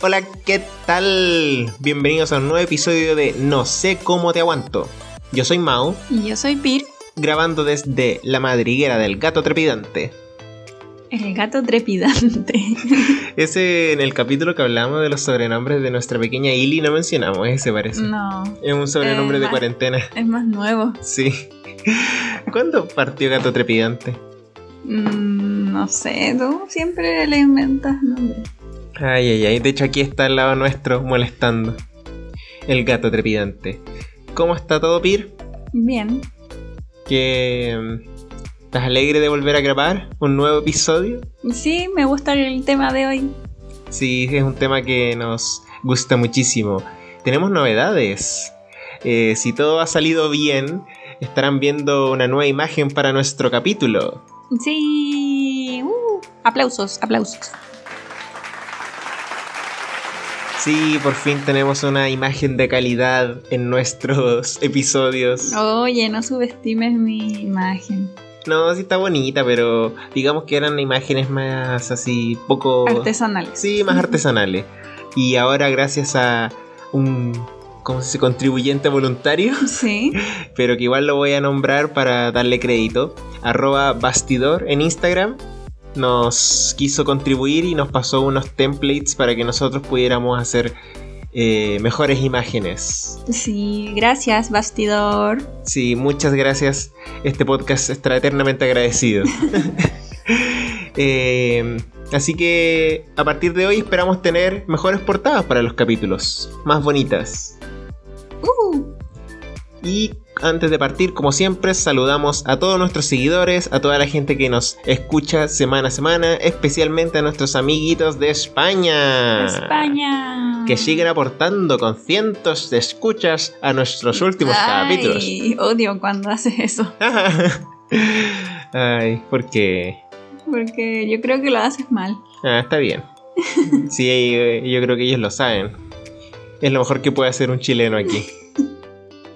Hola, ¿qué tal? Bienvenidos a un nuevo episodio de No sé cómo te aguanto. Yo soy Mau, Y yo soy Pir, grabando desde la madriguera del gato trepidante. el gato trepidante. Ese en el capítulo que hablamos de los sobrenombres de nuestra pequeña Illy no mencionamos, ese parece. no, Es un sobrenombre Eh, de cuarentena. es más nuevo. Sí. ¿Cuándo partió Gato Trepidante? Mm, no sé, tú siempre le inventas nombres. Ay, ay, ay. De hecho, aquí está al lado nuestro molestando. El gato trepidante. ¿Cómo está todo, Pir? Bien, ¿Que mm, estás alegre de volver a grabar un nuevo episodio? sí, me gusta el tema de hoy. Sí, es un tema que nos gusta muchísimo. Tenemos novedades. Eh, si todo ha salido bien, estarán viendo una nueva imagen para nuestro capítulo. Sí, uh, aplausos, aplausos. Sí, por fin tenemos una imagen de calidad en nuestros episodios. Oye, no subestimes mi imagen. No, sí está bonita, pero digamos que eran imágenes más así, poco... Artesanales. Sí, más artesanales. Y ahora gracias a un... ¿Cómo se dice? Contribuyente voluntario, Sí. pero que igual lo voy a nombrar para darle crédito. Arroba bastidor en Instagram. Nos quiso contribuir y nos pasó unos templates para que nosotros pudiéramos hacer eh, mejores imágenes. Sí, gracias, bastidor. Sí, muchas gracias. Este podcast estará eternamente agradecido. Eh, así que a partir de hoy esperamos tener mejores portadas para los capítulos, más bonitas. Uh, Y antes de partir, como siempre, saludamos a todos nuestros seguidores, a toda la gente que nos escucha semana a semana, especialmente a nuestros amiguitos de España. España. Que siguen aportando con cientos de escuchas a nuestros últimos capítulos. Ay, odio cuando haces eso. Ay, ¿por qué? Porque yo creo que lo haces mal. Ah, está bien. Sí, eh, yo creo que ellos lo saben. Es lo mejor que puede hacer un chileno aquí.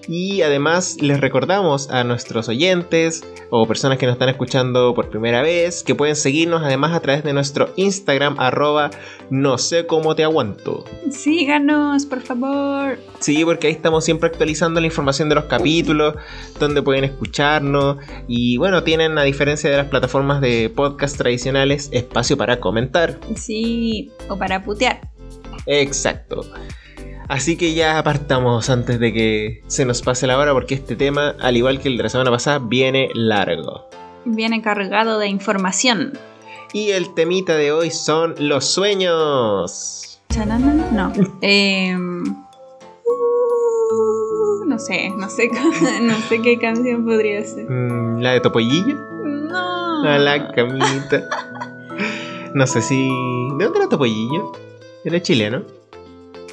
Y además les recordamos a nuestros oyentes o personas que nos están escuchando por primera vez que pueden seguirnos además a través de nuestro Instagram arroba no sé cómo te aguanto. Síganos, por favor. Sí, porque ahí estamos siempre actualizando la información de los capítulos, donde pueden escucharnos. Y bueno, tienen, a diferencia de las plataformas de podcast tradicionales, espacio para comentar. Sí, o para putear. Exacto. Así que ya apartamos antes de que se nos pase la hora, porque este tema, al igual que el de la semana pasada, viene largo. Viene cargado de información. Y el temita de hoy son los sueños. Chanana, No. Uh, no sé, no sé, no sé qué canción podría ser. Mm, La de Topollillo. No. A la camita. No sé si. ¿De dónde era Topollillo? ¿Era chileno?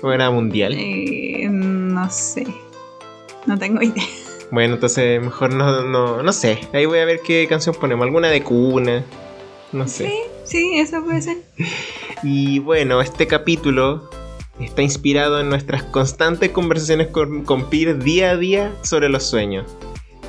¿O era mundial? Eh, no sé. No tengo idea. Bueno, entonces mejor no, no, no sé. Ahí voy a ver qué canción ponemos. Alguna de cuna. No sé. Sí, sí, eso puede ser. Y bueno, este capítulo está inspirado en nuestras constantes conversaciones con, con Pir día a día sobre los sueños.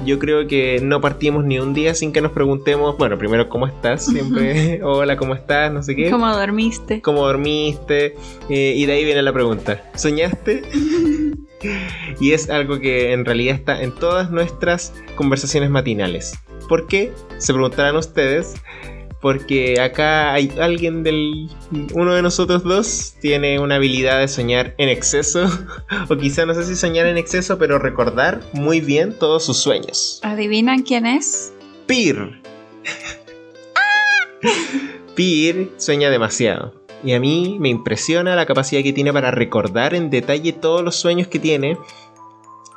Yo creo que no partimos ni un día sin que nos preguntemos, bueno, primero, ¿cómo estás? Siempre, hola, ¿cómo estás? No sé qué. ¿Cómo dormiste? ¿Cómo dormiste? Eh, y de ahí viene la pregunta. ¿Soñaste? y es algo que en realidad está en todas nuestras conversaciones matinales. ¿Por qué? Se preguntarán ustedes. Porque acá hay alguien del... Uno de nosotros dos tiene una habilidad de soñar en exceso. o quizá no sé si soñar en exceso, pero recordar muy bien todos sus sueños. ¿Adivinan quién es? Pir. Pir sueña demasiado. Y a mí me impresiona la capacidad que tiene para recordar en detalle todos los sueños que tiene.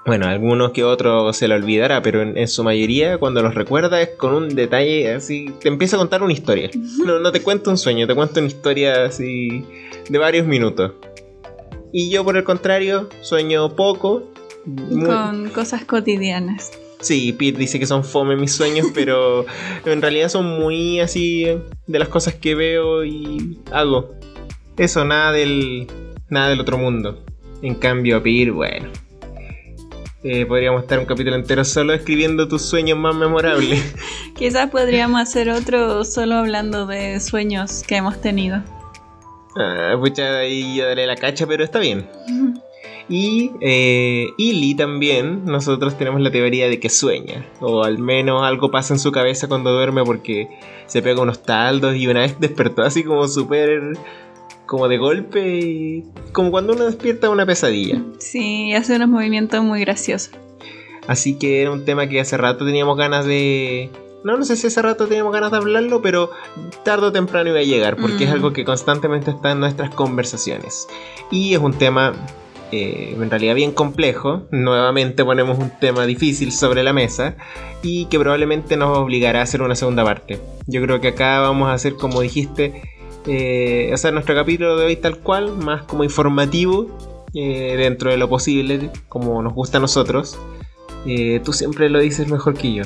Bueno, algunos que otros se lo olvidará, pero en, en su mayoría cuando los recuerda es con un detalle así... Te empieza a contar una historia. No, no te cuento un sueño, te cuento una historia así de varios minutos. Y yo por el contrario sueño poco. muy- Con cosas cotidianas. Sí, Pete dice que son fome mis sueños, pero en realidad son muy así de las cosas que veo y hago. Eso, nada del, nada del otro mundo. En cambio, Pete, bueno. Eh, podríamos estar un capítulo entero solo escribiendo tus sueños más memorables. Quizás podríamos hacer otro solo hablando de sueños que hemos tenido. Ah, pucha, ahí yo daré la cacha, pero está bien. Y eh, Illy también, nosotros tenemos la teoría de que sueña, o al menos algo pasa en su cabeza cuando duerme porque se pega unos taldos y una vez despertó así como súper, como de golpe, y como cuando uno despierta de una pesadilla. Sí, hace unos movimientos muy graciosos. Así que era un tema que hace rato teníamos ganas de... No, no sé si hace rato teníamos ganas de hablarlo, pero tarde o temprano iba a llegar, porque es Mm. algo que constantemente está en nuestras conversaciones. Y es un tema eh, en realidad bien complejo. Nuevamente ponemos un tema difícil sobre la mesa y que probablemente nos obligará a hacer una segunda parte. Yo creo que acá vamos a hacer, como dijiste, eh, o sea, nuestro capítulo de hoy tal cual, más como informativo, eh, dentro de lo posible, como nos gusta a nosotros. Eh, tú siempre lo dices mejor que yo.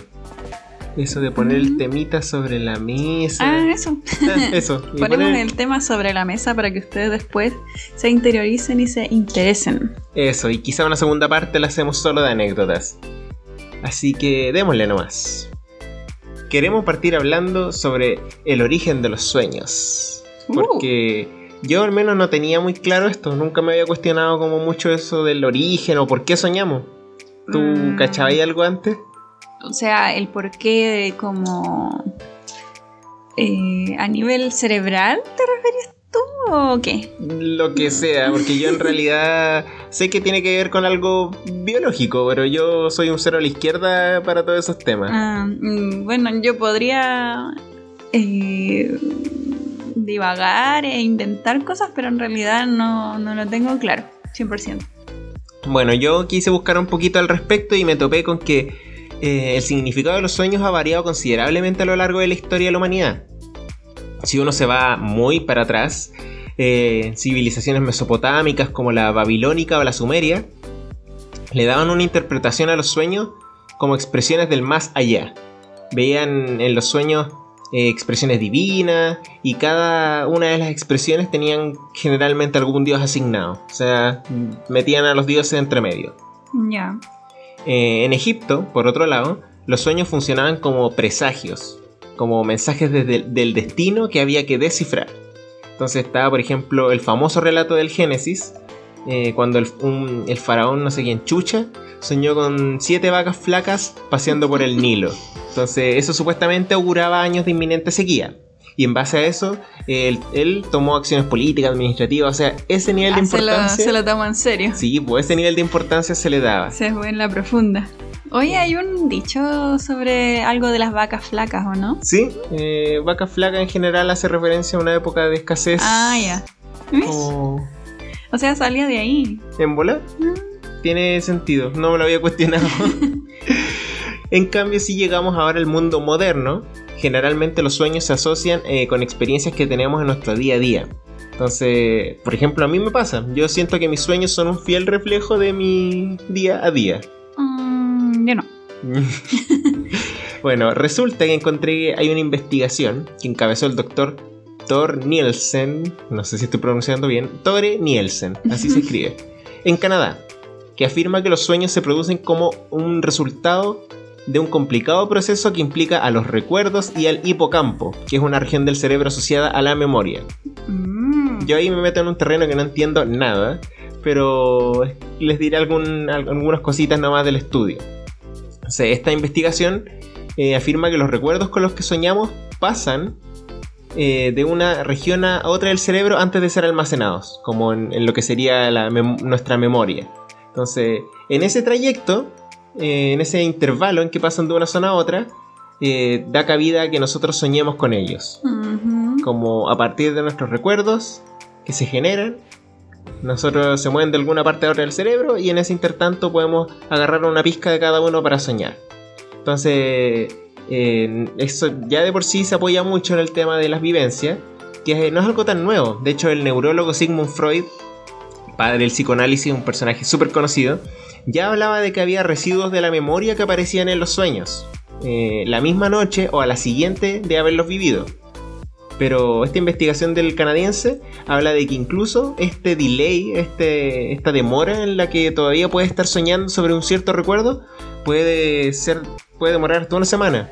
Eso de poner el Mm. temita sobre la mesa. Ah, eso. Ah, eso. Ponemos poner- el tema sobre la mesa para que ustedes después se interioricen y se interesen. Eso, y quizá una segunda parte la hacemos solo de anécdotas. Así que démosle nomás. Queremos partir hablando sobre el origen de los sueños. Uh. Porque yo al menos no tenía muy claro esto. Nunca me había cuestionado como mucho eso del origen o por qué soñamos. ¿Tú Mm. cachabas algo antes? O sea, el porqué como eh, a nivel cerebral, ¿te referías tú o qué? Lo que sea, porque yo en realidad sé que tiene que ver con algo biológico, pero yo soy un cero a la izquierda para todos esos temas. Ah, mm, bueno, yo podría eh, divagar e inventar cosas, pero en realidad no, no lo tengo claro, 100%. Bueno, yo quise buscar un poquito al respecto y me topé con que eh, el significado de los sueños ha variado considerablemente a lo largo de la historia de la humanidad. Si uno se va muy para atrás, eh, civilizaciones mesopotámicas como la babilónica o la sumeria le daban una interpretación a los sueños como expresiones del más allá. Veían en los sueños eh, expresiones divinas y cada una de las expresiones tenían generalmente algún dios asignado. O sea, metían a los dioses entre medio. Ya. Eh, en Egipto, por otro lado, los sueños funcionaban como presagios, como mensajes desde- del destino que había que descifrar. Entonces estaba, por ejemplo, el famoso relato del Génesis, eh, cuando el, un- el faraón, no sé quién, Chucha, soñó con siete vacas flacas paseando por el Nilo. Entonces eso supuestamente auguraba años de inminente sequía. Y en base a eso, él, él tomó acciones políticas, administrativas, o sea, ese nivel de Ah, se, lo, importancia... se lo tomo en serio. Sí, pues ese nivel de importancia se le daba. Se fue en la profunda. Oye, hay un dicho sobre algo de las vacas flacas, ¿o no? Sí, eh, vaca flaca en general hace referencia a una época de escasez. Ah, ya. ¿Ves? como O sea, salía de ahí. ¿En bola? Tiene sentido, no me lo había cuestionado. en cambio, si llegamos ahora al mundo moderno, generalmente los sueños se asocian eh, con experiencias que tenemos en nuestro día a día. Entonces, por ejemplo, a mí me pasa. Yo siento que mis sueños son un fiel reflejo de mi día a día. Mm, yo no. bueno, resulta que encontré que hay una investigación que encabezó el doctor Thor Nielsen, no sé si estoy pronunciando bien, Tore Nielsen, así se escribe, en Canadá, que afirma que los sueños se producen como un resultado de un complicado proceso que implica a los recuerdos y al hipocampo, que es una región del cerebro asociada a la memoria. Mm. Yo ahí me meto en un terreno que no entiendo nada, pero les diré algún- algunas cositas nomás del estudio. O sea, esta investigación eh, afirma que los recuerdos con los que soñamos pasan eh, de una región a otra del cerebro antes de ser almacenados, como en, en lo que sería la mem- nuestra memoria. Entonces, en ese trayecto, eh, en ese intervalo en que pasan de una zona a otra, eh, da cabida a que nosotros soñemos con ellos como a partir de nuestros recuerdos que se generan, nosotros se mueven de alguna parte a otra del cerebro y en ese intertanto podemos agarrar una pizca de cada uno para soñar. Entonces, eh, eso ya de por sí se apoya mucho en el tema de las vivencias, que no es algo tan nuevo. De hecho, el neurólogo Sigmund Freud, padre del psicoanálisis, un personaje súper conocido, ya hablaba de que había residuos de la memoria que aparecían en los sueños, eh, la misma noche o a la siguiente de haberlos vivido. Pero esta investigación del canadiense habla de que incluso este delay, este, esta demora en la que todavía puede estar soñando sobre un cierto recuerdo, puede ser, puede demorar hasta una semana.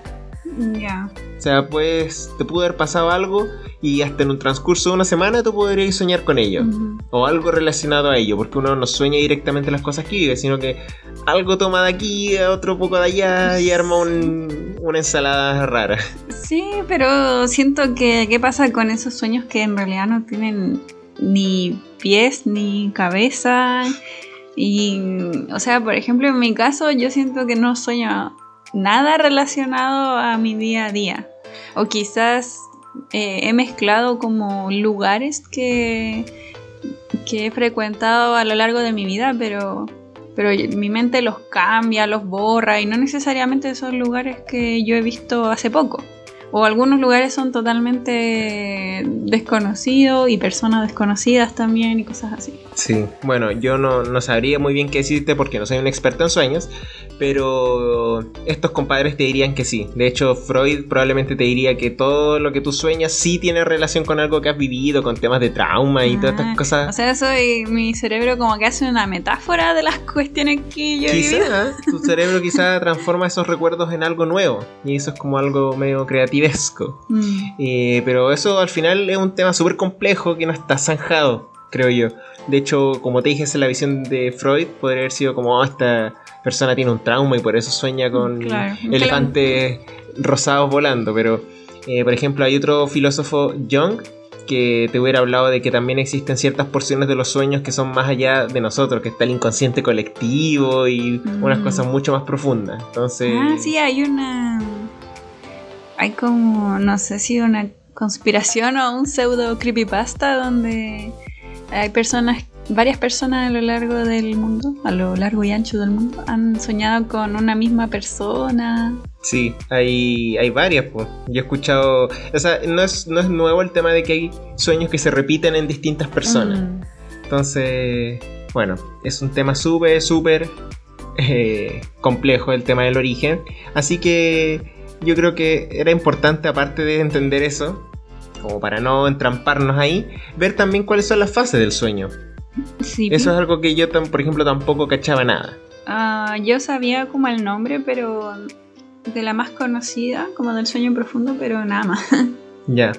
Ya. O sea, pues te pudo haber pasado algo y hasta en un transcurso de una semana tú podrías soñar con ello. O algo relacionado a ello, porque uno no sueña directamente las cosas que vive, sino que algo toma de aquí, otro poco de allá y arma un- una ensalada rara. Sí, pero siento que qué pasa con esos sueños que en realidad no tienen ni pies ni cabeza. Y, o sea, por ejemplo, en mi caso yo siento que no sueño nada relacionado a mi día a día. O quizás eh, he mezclado como lugares que, que he frecuentado a lo largo de mi vida, pero, pero mi mente los cambia, los borra y no necesariamente son lugares que yo he visto hace poco. O algunos lugares son totalmente desconocidos y personas desconocidas también y cosas así. Sí, bueno, yo no, no sabría muy bien qué decirte porque no soy un experto en sueños, pero estos compadres te dirían que sí. De hecho, Freud probablemente te diría que todo lo que tú sueñas sí tiene relación con algo que has vivido, con temas de trauma y todas Ah, estas cosas. O sea, soy mi cerebro como que hace una metáfora de las cuestiones que yo he vivido. Quizá, ¿eh? tu cerebro quizá transforma esos recuerdos en algo nuevo y eso es como algo medio Mm. Eh, pero eso al final es un tema súper complejo que no está zanjado, creo yo. De hecho, como te dije, esa es la visión de Freud. Podría haber sido como, "Oh, esta persona tiene un trauma y por eso sueña con Claro. elefantes rosados volando. Pero, eh, por ejemplo, hay otro filósofo, Jung, que te hubiera hablado de que también existen ciertas porciones de los sueños que son más allá de nosotros, que está el inconsciente colectivo y unas Mm. cosas mucho más profundas. Entonces, Ah, sí, hay una. Hay como, no sé si una conspiración o un pseudo creepypasta donde hay personas, varias personas a lo largo del mundo, a lo largo y ancho del mundo, han soñado con una misma persona. Sí, hay, hay varias, pues. Yo he escuchado. O sea, no es, no es nuevo el tema de que hay sueños que se repiten en distintas personas. Mm. Entonces, bueno, es un tema súper, súper eh, complejo el tema del origen. Así que yo creo que era importante, aparte de entender eso, como para no entramparnos ahí, ver también cuáles son las fases del sueño. Sí, Eso es algo que yo, por ejemplo, tampoco cachaba nada. Ah, yo sabía como el nombre, pero de la más conocida, como del sueño profundo, pero nada más. Ya.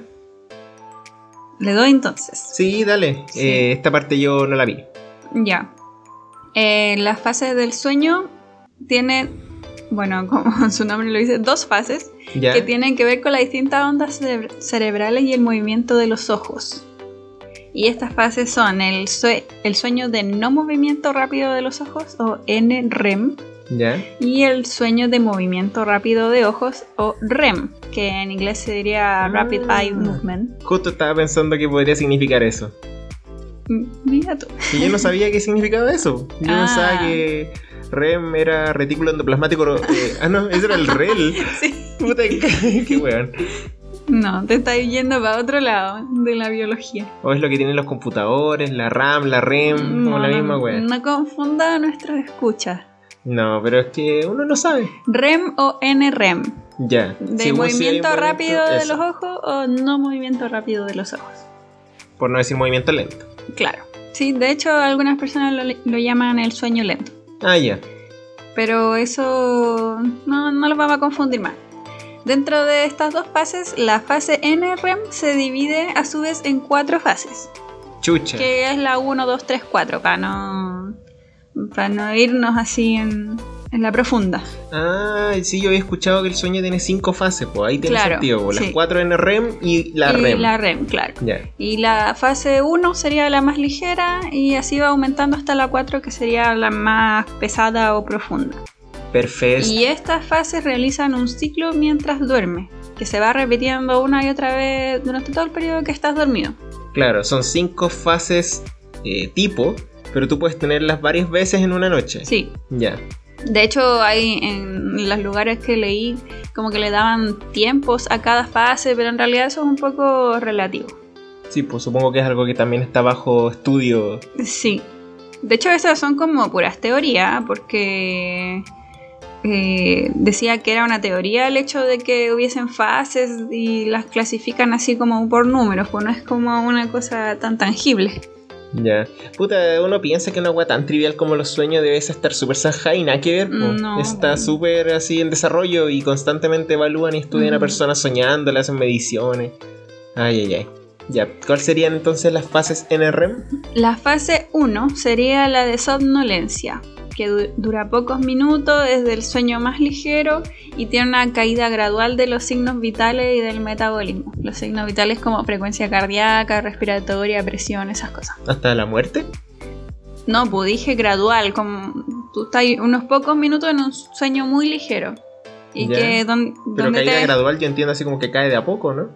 Le doy entonces. Sí, dale. Sí. Eh, esta parte yo no la vi. Ya. Eh, las fases del sueño tienen, bueno, como su nombre lo dice, dos fases Ya. que tienen que ver con las distintas ondas cerebr- cerebrales y el movimiento de los ojos. Y estas fases son el, sue- el sueño de no movimiento rápido de los ojos o NREM Ya. y el sueño de movimiento rápido de ojos o REM, que en inglés se diría Rapid Ah. Eye Movement. Justo estaba pensando que podría significar eso. Mira tú. Y yo no sabía qué significaba eso. Yo Ah. pensaba que REM era retículo endoplasmático. eh, ah, no, ese era el REL. Sí. Puta, qué, qué weón. No, te estás yendo para otro lado de la biología. O es lo que tienen los computadores, la RAM, la REM, como la no, misma no, weón. no confunda a nuestros escuchas. No, pero es que uno no sabe. REM o NREM. Ya. De movimiento rápido de los ojos o no movimiento rápido de los ojos. Por no decir movimiento lento. Claro. Sí, de hecho algunas personas lo, lo llaman el sueño lento. Ah, ya. Pero eso no, no lo vamos a confundir más. Dentro de estas dos fases, la fase NREM se divide a su vez en cuatro fases. Chucha. Que es la 1, 2, 3, 4, para no, para no irnos así en, en la profunda. Ah, sí, yo había escuchado que el sueño tiene cinco fases, pues ahí tiene Claro, sentido. po. Las sí. cuatro en REM y la y REM. la REM, claro. Y la fase 1 sería la más ligera y así va aumentando hasta la 4 que sería la más pesada o profunda. Perfecto. Y estas fases realizan un ciclo mientras duerme, que se va repitiendo una y otra vez durante todo el periodo que estás dormido. Claro, son cinco fases eh, tipo, pero tú puedes tenerlas varias veces en una noche. Sí. Ya. De hecho, hay en los lugares que leí como que le daban tiempos a cada fase, pero en realidad eso es un poco relativo. Sí, pues supongo que es algo que también está bajo estudio. Sí. De hecho, esas son como puras teorías, porque eh, decía que era una teoría el hecho de que hubiesen fases y las clasifican así como por números, pues no es como una cosa tan tangible. Ya. Puta, uno piensa que una agua tan trivial como los sueños debe estar súper zanjada y nada que ver. No. Está súper así en desarrollo y constantemente evalúan y estudian a personas soñando, le hacen mediciones. Ay, ay, ay. Ya, ¿cuáles serían entonces las fases en el REM? La fase 1 sería la de somnolencia, que du- dura pocos minutos, es del sueño más ligero y tiene una caída gradual de los signos vitales y del metabolismo. Los signos vitales como frecuencia cardíaca, respiratoria, presión, esas cosas. ¿Hasta la muerte? No, pues dije gradual, como tú estás unos pocos minutos en un sueño muy ligero. Y Ya. que don- Pero donde caída te... gradual yo entiendo así como que cae de a poco, ¿no?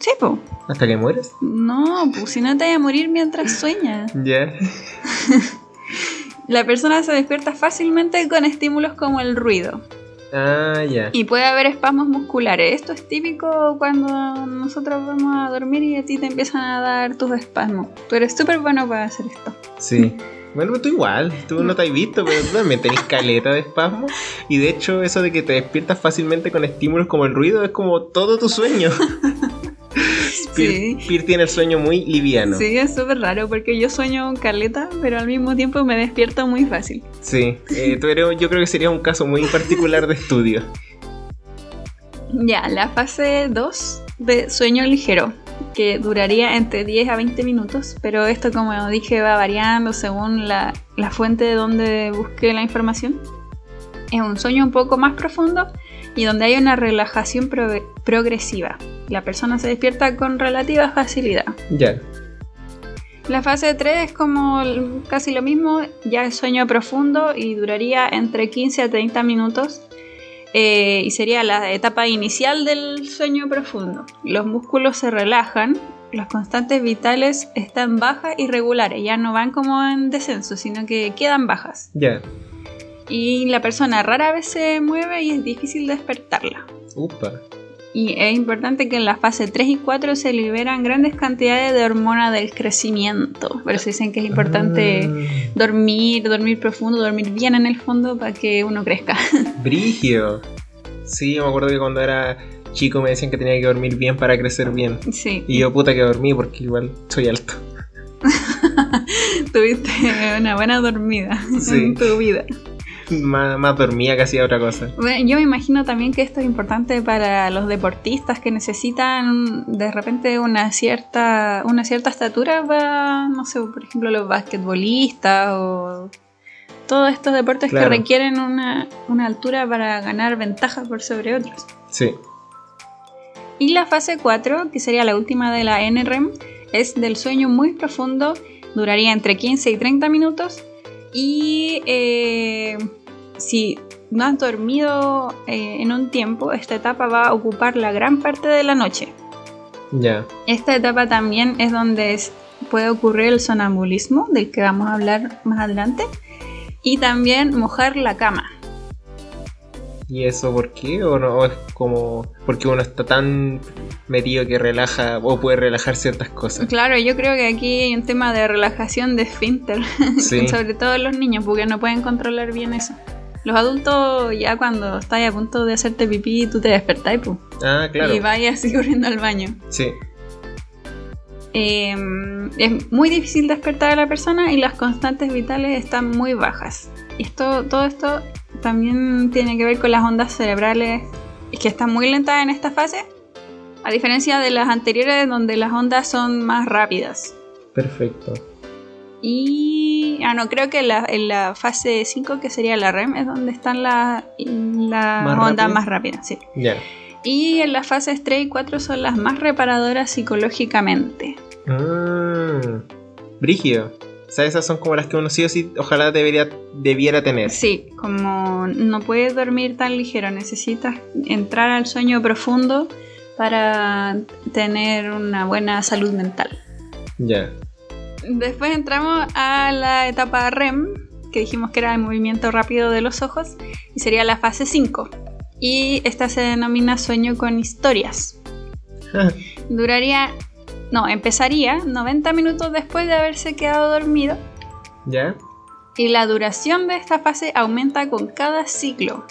Sí, pues. Hasta que mueres. No, pues si no te vayas a morir mientras sueñas. Ya. La persona se despierta fácilmente con estímulos como el ruido. Ah, ya. Y puede haber espasmos musculares. Esto es típico cuando nosotros vamos a dormir y a ti te empiezan a dar tus espasmos. Tú eres súper bueno para hacer esto. Sí. Bueno, tú igual, tú no te has visto, pero tú también tenés caleta de espasmo. Y de hecho, eso de que te despiertas fácilmente con estímulos como el ruido es como todo tu sueño. Pir, Sí. Pir tiene el sueño muy liviano. Sí, es súper raro porque yo sueño caleta, pero al mismo tiempo me despierto muy fácil. Sí, eh, tú eres- yo creo que sería un caso muy particular de estudio. Ya, la fase 2 de sueño ligero, que duraría entre 10 a 20 minutos, pero esto como dije va variando según la, la fuente de donde busqué la información. Es un sueño un poco más profundo y donde hay una relajación prove- progresiva. La persona se despierta con relativa facilidad. Ya. La fase 3 es como casi lo mismo, ya es sueño profundo y duraría entre 15 a 30 minutos eh, y sería la etapa inicial del sueño profundo. Los músculos se relajan, las constantes vitales están bajas y regulares, ya no van como en descenso, sino que quedan bajas. Ya. Y la persona rara vez se mueve y es difícil despertarla. Upa. Y es importante que en la fase 3 y 4 se liberan grandes cantidades de hormona del crecimiento. Por eso dicen que es importante Ah, dormir, dormir profundo, dormir bien en el fondo para que uno crezca. Brigio. Sí, yo me acuerdo que cuando era chico me decían que tenía que dormir bien para crecer bien. Sí, Y yo puta que dormí porque igual soy alto. tuviste una buena dormida Sí. en tu vida. Más, más dormía que hacía otra cosa. Bueno, yo me imagino también que esto es importante para los deportistas que necesitan de repente una cierta, una cierta estatura para, no sé, por ejemplo, los basquetbolistas o todos estos deportes Claro. que requieren una, una altura para ganar ventaja por sobre otros. Sí. Y la fase 4, que sería la última de la NREM, es del sueño muy profundo, duraría entre 15 y 30 minutos. Y eh, si no has dormido eh, en un tiempo, esta etapa va a ocupar la gran parte de la noche. Ya. Esta etapa también es donde es- puede ocurrir el sonambulismo, del que vamos a hablar más adelante. Y también mojar la cama. ¿Y eso por qué? ¿O no? ¿O es como porque uno está tan metido que relaja o puede relajar ciertas cosas? Claro, yo creo que aquí hay un tema de relajación de esfínter. Sí. Sobre todo los niños, porque no pueden controlar bien eso. Los adultos, ya cuando estás a punto de hacerte pipí, tú te despertás pues, Ah, claro. y vas así corriendo al baño. Sí. Eh, es muy difícil despertar a la persona y las constantes vitales están muy bajas. Esto, todo esto también tiene que ver con las ondas cerebrales que están muy lentas en esta fase, a diferencia de las anteriores donde las ondas son más rápidas. Perfecto. Y. Ah, no, creo que la, en la fase 5, que sería la REM, es donde están las la ¿Más ondas más rápidas, sí. Y en las fases 3 y 4 son las más reparadoras psicológicamente. Mm. Brígido. O sea, esas son como las que uno sí o sí ojalá debería, debiera tener. Sí, como no puedes dormir tan ligero, necesitas entrar al sueño profundo para tener una buena salud mental. Ya. Después entramos a la etapa REM, que dijimos que era el movimiento rápido de los ojos, y sería la fase 5. Y esta se denomina sueño con historias. Ah, Duraría, no, empezaría 90 minutos después de haberse quedado dormido, ya. y la duración de esta fase aumenta con cada ciclo.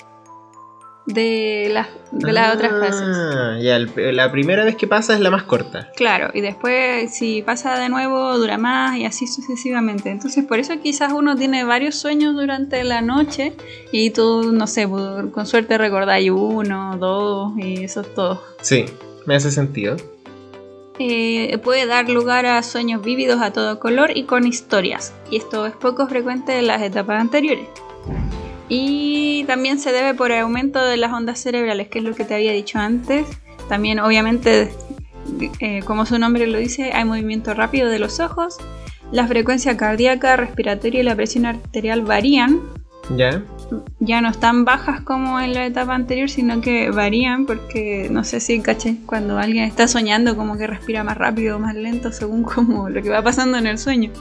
de, las de las otras fases. Ah, ya, el- la primera vez que pasa es la más corta. Claro, y después si pasa de nuevo dura más y así sucesivamente. Entonces por eso quizás uno tiene varios sueños durante la noche y tú, no sé, por- con suerte recordáis uno, dos y eso es todo. Sí, me hace sentido. Eh, puede dar lugar a sueños vívidos a todo color y con historias. Y esto es poco frecuente en las etapas anteriores. Y también se debe por el aumento de las ondas cerebrales, que es lo que te había dicho antes. También, obviamente, eh, como su nombre lo dice, hay movimiento rápido de los ojos. La frecuencia cardíaca, respiratoria y la presión arterial varían. ¿Ya? Ya no están bajas como en la etapa anterior, sino que varían porque no sé si caché, cuando alguien está soñando como que respira más rápido o más lento según como lo que va pasando en el sueño.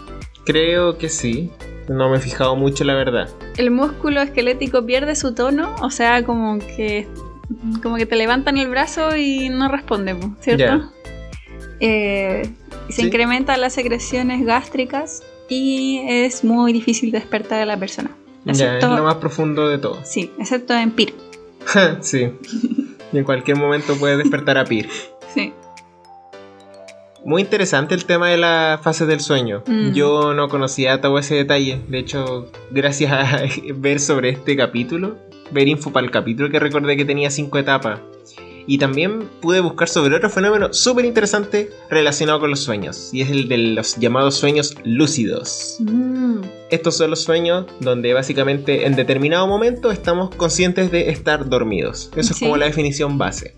Creo que sí. No me he fijado mucho, la verdad. El músculo esquelético pierde su tono, o sea, como que como que te levantan el brazo y no responde, po, ¿cierto? Eh, se Sí. incrementan las secreciones gástricas y es muy difícil despertar a la persona. Ya, es Excepto- lo más profundo de todo. Sí, excepto en PIR. sí. Y en cualquier momento puedes despertar a Pir. Sí. Muy interesante el tema de las fases del sueño. Mm. Yo no conocía todo ese detalle. De hecho, gracias a ver sobre este capítulo, ver info para el capítulo que recordé que tenía cinco etapas. Y también pude buscar sobre otro fenómeno súper interesante relacionado con los sueños. Y es el de los llamados sueños lúcidos. Mm, Estos son los sueños donde básicamente en determinado momento estamos conscientes de estar dormidos. Eso es como la definición base.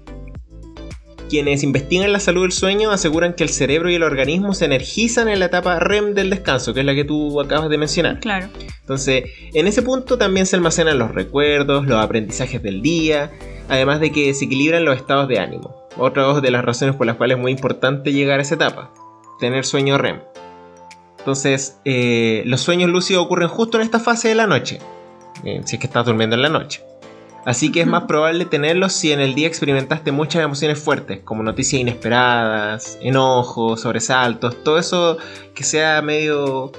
Quienes investigan la salud del sueño aseguran que el cerebro y el organismo se energizan en la etapa REM del descanso, que es la que tú acabas de mencionar. claro. Entonces, en ese punto también se almacenan los recuerdos, los aprendizajes del día, además de que se equilibran los estados de ánimo. Otra de las razones por las cuales es muy importante llegar a esa etapa, tener sueño REM. Entonces, eh, los sueños lúcidos ocurren justo en esta fase de la noche, eh, si es que estás durmiendo en la noche. Así que es más probable tenerlos si en el día experimentaste muchas emociones fuertes, como noticias inesperadas, enojos, sobresaltos, todo eso que sea medio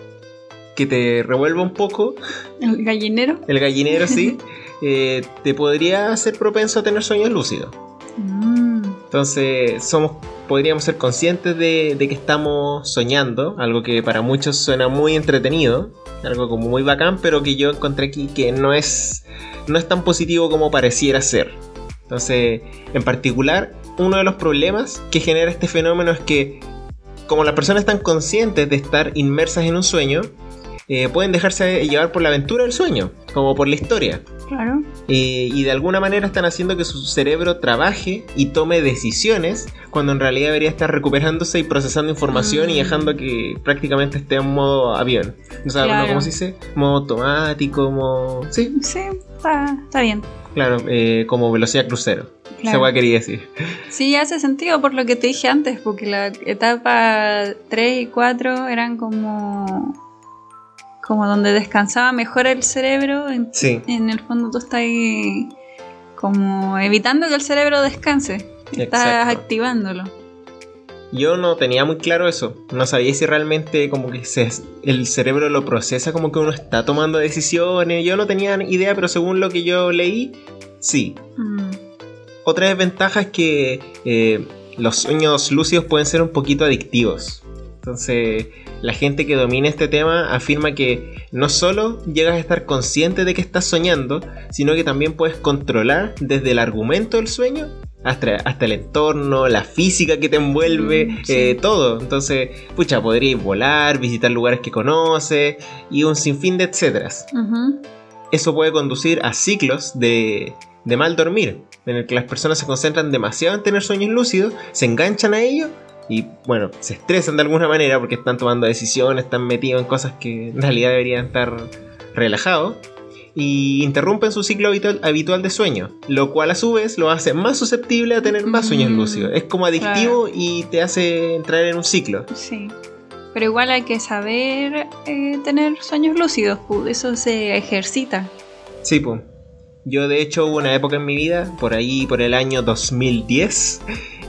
que te revuelva un poco, El gallinero. el gallinero sí, eh, te podría hacer propenso a tener sueños lúcidos. Mm, Entonces, somos, podríamos ser conscientes de, de que estamos soñando, algo que para muchos suena muy entretenido, algo como muy bacán, pero que yo encontré aquí que no es, no es tan positivo como pareciera ser. Entonces, en particular, uno de los problemas que genera este fenómeno es que, como las personas están conscientes de estar inmersas en un sueño, eh, pueden dejarse llevar por la aventura del sueño, como por la historia. claro. Eh, y de alguna manera están haciendo que su cerebro trabaje y tome decisiones cuando en realidad debería estar recuperándose y procesando información y Mm. dejando que prácticamente esté en modo avión. O sea, Claro. ¿no? ¿cómo se dice? Modo automático, modo... Sí, Sí, está, está bien. claro, eh, como velocidad crucero. Esa Claro. hueá quería decir. Sí, hace sentido por lo que te dije antes, porque la etapa 3 y 4 eran como como donde descansaba mejor el cerebro. En, Sí, en el fondo tú estás ahí como evitando que el cerebro descanse. Estás Exacto. activándolo. yo no tenía muy claro eso. No sabía si realmente como que se- el cerebro lo procesa como que uno está tomando decisiones. Yo no tenía idea, pero según lo que yo leí, sí. Mm, Otra desventaja es que eh, los sueños lúcidos pueden ser un poquito adictivos. Entonces, la gente que domina este tema afirma que no solo llegas a estar consciente de que estás soñando, sino que también puedes controlar desde el argumento del sueño hasta, hasta el entorno, la física que te envuelve, Mm, sí. eh, todo. Entonces, pucha, podrías volar, visitar lugares que conoces y un sinfín de etcéteras eso puede conducir a ciclos de, de mal dormir, en el que las personas se concentran demasiado en tener sueños lúcidos, se enganchan a ello y, bueno, se estresan de alguna manera porque están tomando decisiones, están metidos en cosas que en realidad deberían estar relajados y interrumpen su ciclo habitual, habitual de sueño, lo cual a su vez lo hace más susceptible a tener más sueños Mm, lúcidos. Es como adictivo y te hace entrar en un ciclo. Sí. Pero igual hay que saber eh, tener sueños lúcidos, eso se ejercita. Sí, pues. Yo de hecho hubo una época en mi vida, por ahí por el año 2010,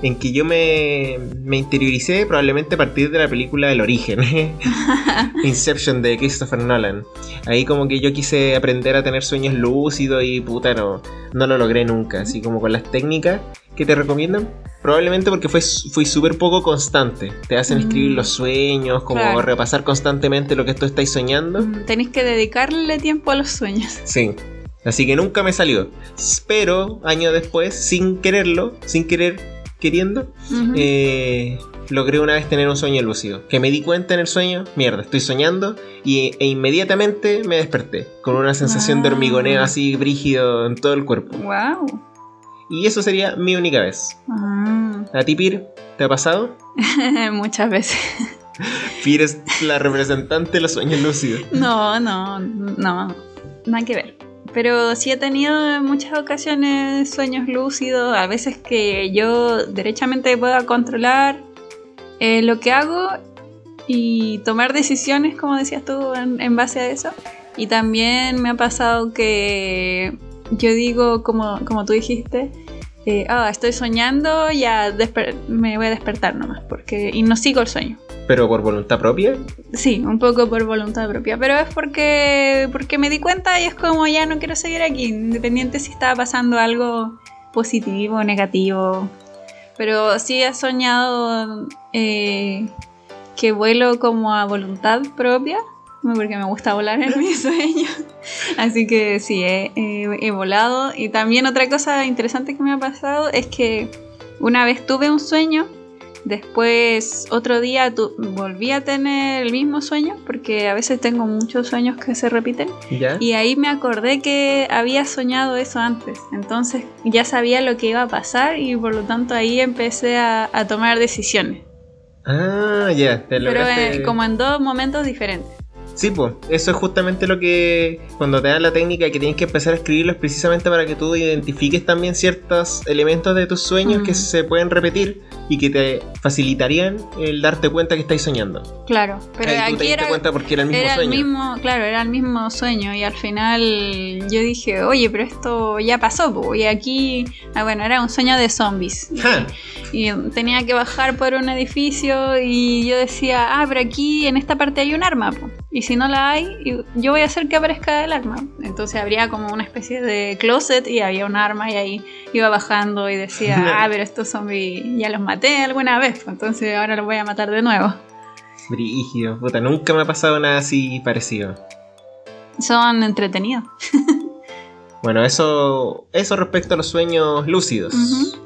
en que yo me, me interioricé probablemente a partir de la película El Origen, Inception de Christopher Nolan. Ahí como que yo quise aprender a tener sueños lúcidos y puta, no, no lo logré nunca. Así como con las técnicas que te recomiendan, probablemente porque fue, fui súper poco constante. Te hacen escribir Mm, los sueños, como claro. repasar constantemente lo que tú estáis soñando. Mm, Tenéis que dedicarle tiempo a los sueños. Sí. Así que nunca me salió. Pero años después, sin quererlo, sin querer, queriendo, eh, logré una vez tener un sueño lúcido. Que me di cuenta en el sueño, mierda, estoy soñando, y, e inmediatamente me desperté, con una sensación de Ah. hormigoneo así brígido en todo el cuerpo. Wow. Y eso sería mi única vez. Ah. ¿A ti, Pir? ¿Te ha pasado? Muchas veces. Pir es la representante de los sueños lúcidos. No, no, no. Nada que ver. Pero sí he tenido en muchas ocasiones sueños lúcidos, a veces que yo derechamente pueda controlar eh, lo que hago y tomar decisiones, como decías tú, en, en base a eso. Y también me ha pasado que yo digo, como, como tú dijiste, eh, ah, estoy soñando, ya me voy a despertar nomás, porque, y no sigo el sueño. Pero por voluntad propia. Sí, un poco por voluntad propia, pero es porque, porque me di cuenta y es como ya no quiero seguir aquí, independiente si estaba pasando algo positivo o negativo. Pero sí he soñado eh, que vuelo como a voluntad propia, porque me gusta volar en mis sueños. Así que sí, he, he- he volado. Y también otra cosa interesante que me ha pasado es que una vez tuve un sueño Después, otro día tu- volví a tener el mismo sueño, porque a veces tengo muchos sueños que se repiten. ¿Ya? Y ahí me acordé que había soñado eso antes. Entonces ya sabía lo que iba a pasar y por lo tanto ahí empecé a, a tomar decisiones. Ah, ya. te Pero como en dos momentos diferentes. Sí, pues, eso es justamente lo que cuando te dan la técnica que tienes que empezar a escribirlo es precisamente para que tú identifiques también ciertos elementos de tus sueños Mm. que se pueden repetir y que te facilitarían el darte cuenta que estáis soñando. Claro, pero Ahí tú te aquí era, cuenta porque era el mismo era sueño. el mismo, claro, era el mismo sueño y al final yo dije, oye, pero esto ya pasó, po", y aquí, ah, bueno, era un sueño de zombies. Y tenía que bajar por un edificio y yo decía, ah, pero aquí en esta parte hay un arma. po. Y si no la hay, yo voy a hacer que aparezca el arma. Entonces habría como una especie de closet y había un arma y ahí iba bajando y decía, ah, pero estos zombies ya los maté alguna vez, po, entonces ahora los voy a matar de nuevo. Brígido, puta, nunca me ha pasado nada así parecido. Son entretenidos. Bueno, eso, eso respecto a los sueños lúcidos.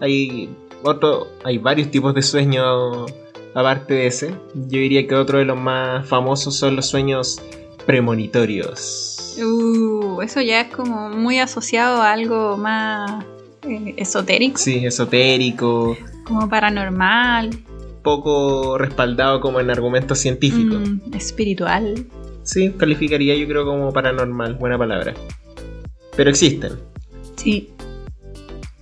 Hay otro, hay varios tipos de sueños aparte de ese. Yo diría que otro de los más famosos son los sueños premonitorios. Uh, eso ya es como muy asociado a algo más eh, esotérico, Sí, esotérico, como paranormal, poco respaldado como en argumentos científicos. mm, espiritual. Sí, calificaría yo creo como paranormal, buena palabra. Pero existen. Sí.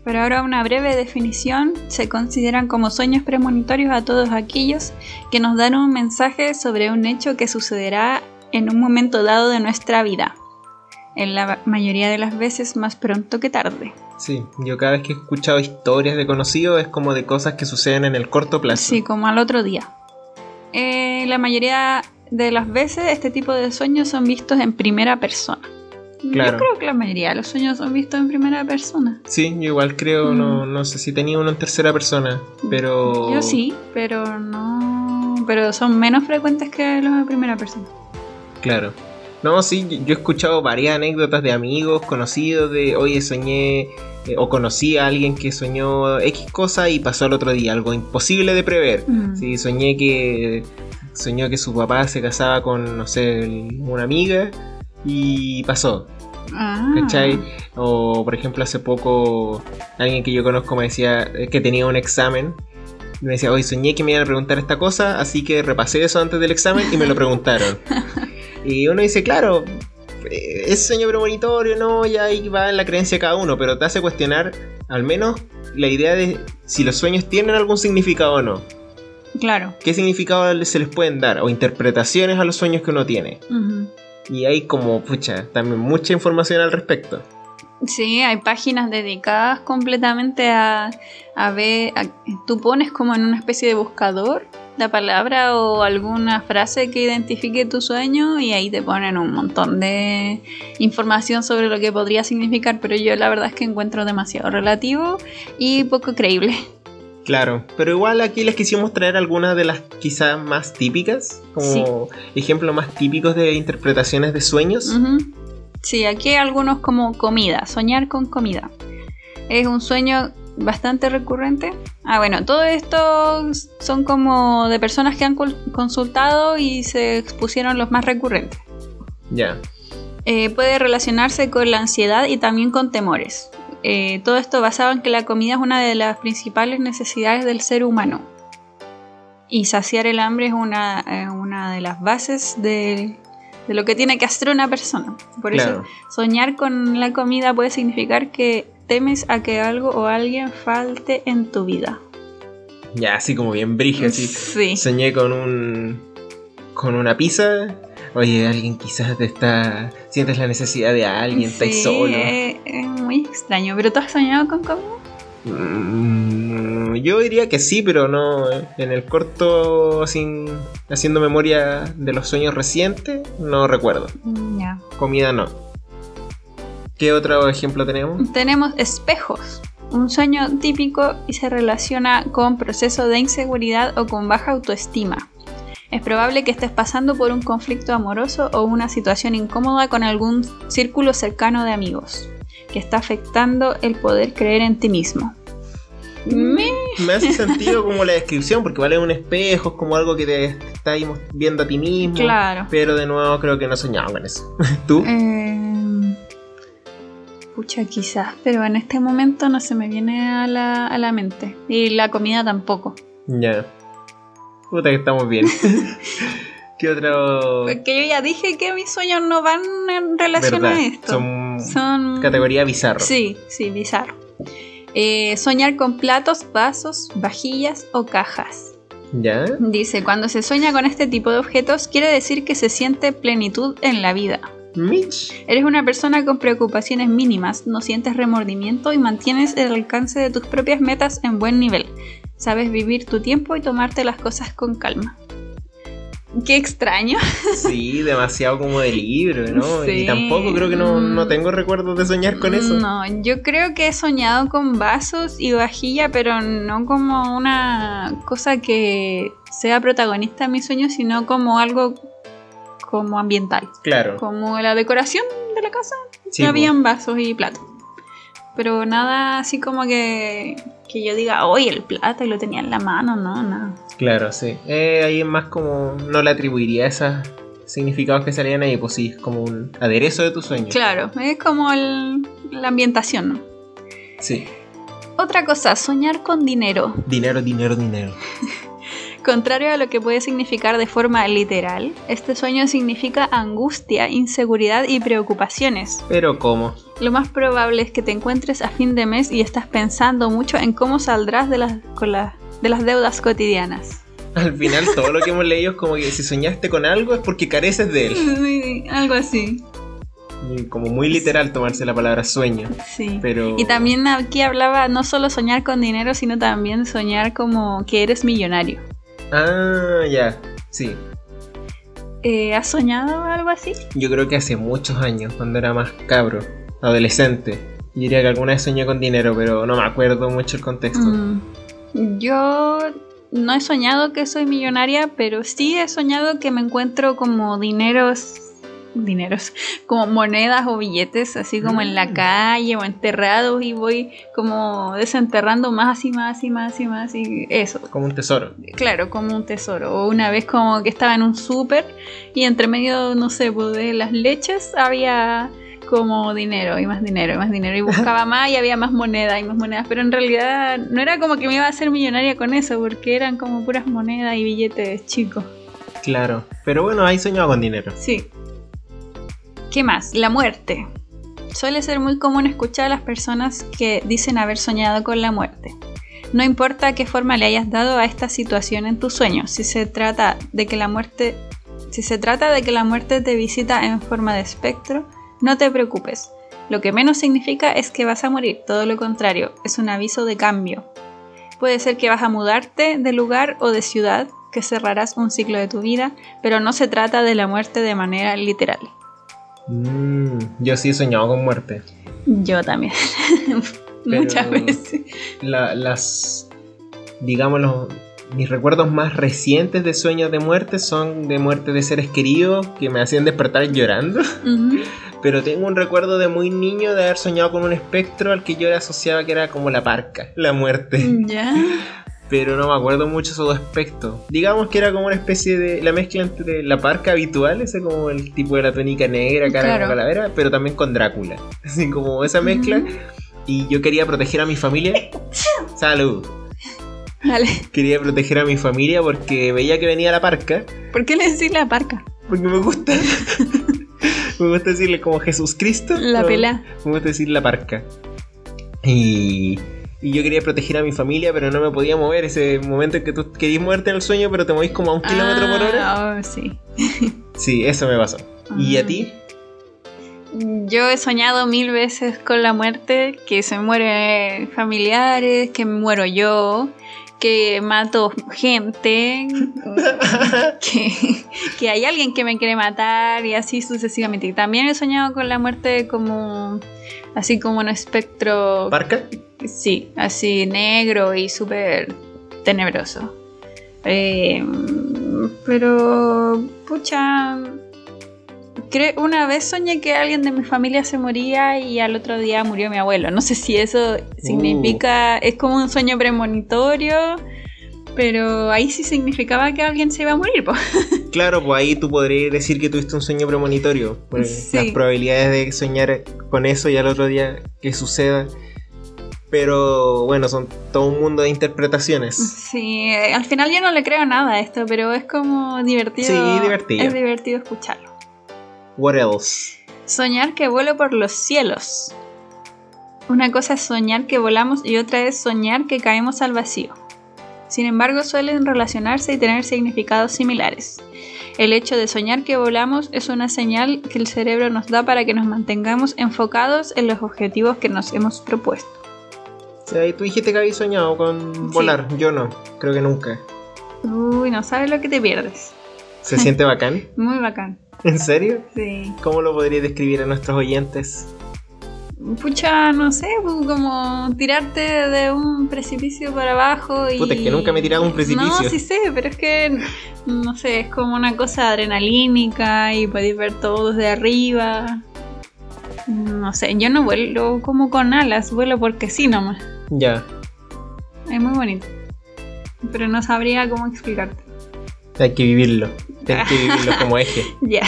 Pero ahora una breve definición. Se consideran como sueños premonitorios a todos aquellos que nos dan un mensaje sobre un hecho que sucederá en un momento dado de nuestra vida. En la mayoría de las veces más pronto que tarde. Sí, yo cada vez que he escuchado historias de conocidos es como de cosas que suceden en el corto plazo. Sí, como al otro día. Eh, la mayoría de las veces este tipo de sueños son vistos en primera persona. Claro. Yo creo que la mayoría de los sueños son vistos en primera persona. Sí, yo igual creo, Mm. no, no sé si tenía uno en tercera persona, pero... Yo sí, pero no. Pero son menos frecuentes que los de primera persona. Claro. No, sí, yo- yo he escuchado varias anécdotas de amigos, conocidos, de, oye, soñé eh, o conocí a alguien que soñó X cosa y pasó al otro día, algo imposible de prever. Mm. Sí, soñé que soñó que su papá se casaba con, no sé, una amiga y pasó. Ah. ¿Cachai? O por ejemplo hace poco alguien que yo conozco me decía eh, que tenía un examen. Y me decía, hoy soñé que me iban a preguntar esta cosa, así que repasé eso antes del examen y me lo preguntaron. y uno dice, claro, eh, es sueño premonitorio, no, ya ahí va en la creencia de cada uno, pero te hace cuestionar al menos la idea de si los sueños tienen algún significado o no. Claro. ¿Qué significado se les pueden dar? O interpretaciones a los sueños que uno tiene. Y hay como, pucha, también mucha información al respecto. Sí, hay páginas dedicadas completamente a, a ver, a- tú pones como en una especie de buscador la palabra o alguna frase que identifique tu sueño y ahí te ponen un montón de información sobre lo que podría significar, pero yo la verdad es que encuentro demasiado relativo y poco creíble. Claro, pero igual aquí les quisimos traer algunas de las quizás más típicas, como ejemplos más típicos de interpretaciones de sueños. Sí, aquí hay algunos como comida, soñar con comida. Es un sueño bastante recurrente. Ah, bueno, todo esto son como de personas que han consultado y se expusieron los más recurrentes. Ya, Eh, puede relacionarse con la ansiedad y también con temores. Eh, todo esto basado en que la comida es una de las principales necesidades del ser humano. Y saciar el hambre es una, eh, una de las bases de, de lo que tiene que hacer una persona. Por claro. eso soñar con la comida puede significar que temes a que algo o alguien falte en tu vida. Ya, así como bien brige, así. Sí. Soñé con un. con una pizza. Oye, alguien quizás te está. sientes la necesidad de alguien, Sí, solo. Es, es muy extraño. ¿Pero tú has soñado con comida? Mm, yo diría que sí, pero no. En el corto, sin. haciendo memoria de los sueños recientes, no recuerdo. Comida no. ¿Qué otro ejemplo tenemos? Tenemos espejos. Un sueño típico y se relaciona con procesos de inseguridad o con baja autoestima. Es probable que estés pasando por un conflicto amoroso o una situación incómoda con algún círculo cercano de amigos, que está afectando el poder creer en ti mismo. Me- Me hace sentido como la descripción, porque vale un espejo, es como algo que te está viendo a ti mismo. Claro. Pero de nuevo creo que no soñaba con eso. ¿Tú? Eh, pucha, quizás, pero en este momento no se me viene a la, a la mente. Y la comida tampoco. Ya. Puta que estamos bien. ¿Qué otro? Porque yo ya dije que mis sueños no van en relación ¿Verdad? a esto. Son Son- categoría bizarro. Sí, sí, bizarro. Eh, soñar con platos, vasos, vajillas o cajas. ¿Ya? Dice, cuando se sueña con este tipo de objetos quiere decir que se siente plenitud en la vida. Mitch. Eres una persona con preocupaciones mínimas, no sientes remordimiento y mantienes el alcance de tus propias metas en buen nivel. Sabes vivir tu tiempo y tomarte las cosas con calma. Qué extraño. Sí, demasiado como de libro, ¿no? Sí. Y tampoco creo que no, no tengo recuerdos de soñar con eso. No, yo creo que he soñado con vasos y vajilla, pero no como una cosa que sea protagonista en mis sueños, sino como algo como ambiental. Claro. Como la decoración de la casa. Sí, habían vasos y platos. Pero nada así como que, que yo diga, oye, el plato y lo tenía en la mano, no, no. Claro, sí. Eh, ahí es más como. No le atribuiría esos significados que salían ahí, pues sí, es como un aderezo de tu sueño. Claro, es como el- la ambientación, ¿no? Sí. Otra cosa, soñar con dinero. Dinero, dinero, dinero. Contrario a lo que puede significar de forma literal, este sueño significa angustia, inseguridad y preocupaciones. Pero ¿cómo? Lo más probable es que te encuentres a fin de mes y estás pensando mucho en cómo saldrás de las, con la- de las deudas cotidianas. Al final todo lo que hemos leído es como que si soñaste con algo es porque careces de él. Algo así. Como muy literal tomarse la palabra sueño. Sí. Pero. Y también aquí hablaba no solo soñar con dinero, sino también soñar como que eres millonario. Ah, ya. Sí. Eh, ¿Has soñado algo así? Yo creo que hace muchos años, cuando era más cabro, adolescente. Yo diría que alguna vez soñé con dinero, pero no me acuerdo mucho el contexto. Mm. Yo no he soñado que soy millonaria, pero sí he soñado que me encuentro como dineros, dineros, como monedas o billetes, así como en la Mm. calle o enterrados y voy como desenterrando más y más y más y más y eso. Como un tesoro. Claro, como un tesoro. O una vez como que estaba en un súper y entre medio, no sé, pues, de las leches había como dinero y más dinero y más dinero y buscaba más y había más moneda y más monedas, pero en realidad no era como que me iba a hacer millonaria con eso, porque eran como puras monedas y billetes chicos. Claro. Pero bueno, ahí soñaba con dinero. Sí. ¿Qué más? La muerte. Suele ser muy común escuchar a las personas que dicen haber soñado con la muerte. No importa qué forma le hayas dado a esta situación en tus sueños, si se trata de que la muerte, si se trata de que la muerte te visita en forma de espectro, no te preocupes. Lo que menos significa es que vas a morir, todo lo contrario, es un aviso de cambio. Puede ser que vas a mudarte de lugar o de ciudad, que cerrarás un ciclo de tu vida, pero no se trata de la muerte de manera literal. Mm, yo sí he soñado con muerte. Yo también. Muchas veces. La- las, digamos, los- mis recuerdos más recientes de sueños de muerte son de muerte de seres queridos que me hacían despertar llorando. Pero tengo un recuerdo de muy niño de haber soñado con un espectro al que yo le asociaba que era como la parca, la muerte. Ya. Pero no me acuerdo mucho de su aspecto. Digamos que era como una especie de la mezcla entre la parca habitual, ese como el tipo de la túnica negra, cara Claro. como calavera, pero también con Drácula. Así como esa mezcla. Y yo quería proteger a mi familia. Salud. Dale. Quería proteger a mi familia porque veía que venía la parca. ¿Por qué le decís la parca? Porque me gusta. me gusta decirle como Jesús Cristo. La No, pelá. Me gusta decir la parca. Y, y yo quería proteger a mi familia, pero no me podía mover. Ese momento en que tú querías moverte en el sueño, pero te movís como a un kilómetro por hora. Ah, oh, sí. Sí, eso me pasó. ¿Y a Ah. ti? Yo he soñado mil veces con la muerte, que se mueren familiares, que me muero yo, que mato gente, que, que hay alguien que me quiere matar y así sucesivamente. Y también he soñado con la muerte como así como un espectro, ¿Parca? sí, así negro y súper tenebroso. Eh, pero, pucha, Cre- una vez soñé que alguien de mi familia se moría y al otro día murió mi abuelo. No sé si eso significa, es como un sueño premonitorio, pero ahí sí significaba que alguien se iba a morir. po. Claro, pues ahí tú podrías decir que tuviste un sueño premonitorio. Pues Sí. Las probabilidades de soñar con eso y al otro día que suceda. Pero bueno, son todo un mundo de interpretaciones. Sí, al final yo no le creo nada a esto, pero es como divertido. Sí, divertido. Es divertido escucharlo. What else? Soñar que vuelo por los cielos. Una cosa es soñar que volamos y otra es soñar que caemos al vacío. Sin embargo, suelen relacionarse y tener significados similares. El hecho de soñar que volamos es una señal que el cerebro nos da para que nos mantengamos enfocados en los objetivos que nos hemos propuesto. Sí, tú dijiste que habías soñado con Sí. volar. Yo no, creo que nunca. Uy, no sabes lo que te pierdes. ¿Se siente bacán? Muy bacán. ¿En serio? Sí. ¿Cómo lo podrías describir a nuestros oyentes? Pucha, no sé, pues, como tirarte de un precipicio para abajo y... Puta, es que nunca me he tirado un precipicio. No, sí sé, pero es que, no sé, es como una cosa adrenalínica y podéis ver todo desde arriba. No sé, yo no vuelo como con alas, vuelo porque sí nomás. Ya, Es muy bonito. Pero no sabría cómo explicarte. Hay que vivirlo. Hay que vivirlo como eje. Ya.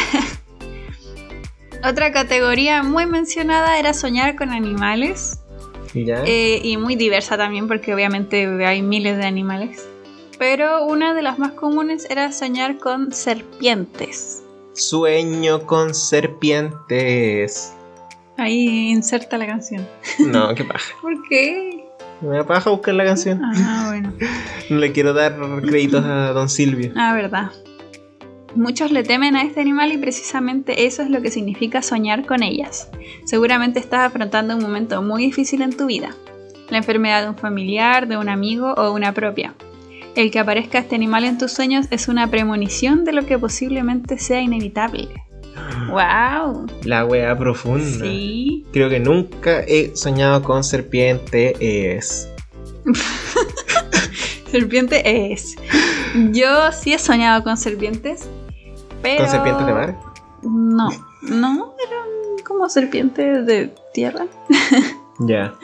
Otra categoría muy mencionada era soñar con animales. Ya. Eh, y muy diversa también porque obviamente hay miles de animales. Pero una de las más comunes era soñar con serpientes. Sueño con serpientes. Ahí inserta la canción. No, qué paja. ¿Por qué? Me da paja buscar la canción. Ah, bueno. No le quiero dar créditos a Don Silvio. Ah, verdad. Muchos le temen a este animal y precisamente eso es lo que significa soñar con ellas. Seguramente estás afrontando un momento muy difícil en tu vida. La enfermedad de un familiar, de un amigo o una propia. El que aparezca este animal en tus sueños es una premonición de lo que posiblemente sea inevitable. ¡Wow! La wea profunda. Sí. Creo que nunca he soñado con serpientes. Serpiente es. Yo sí he soñado con serpientes. Pero... ¿Con serpientes de mar? No, no, eran como serpientes de tierra. Ya.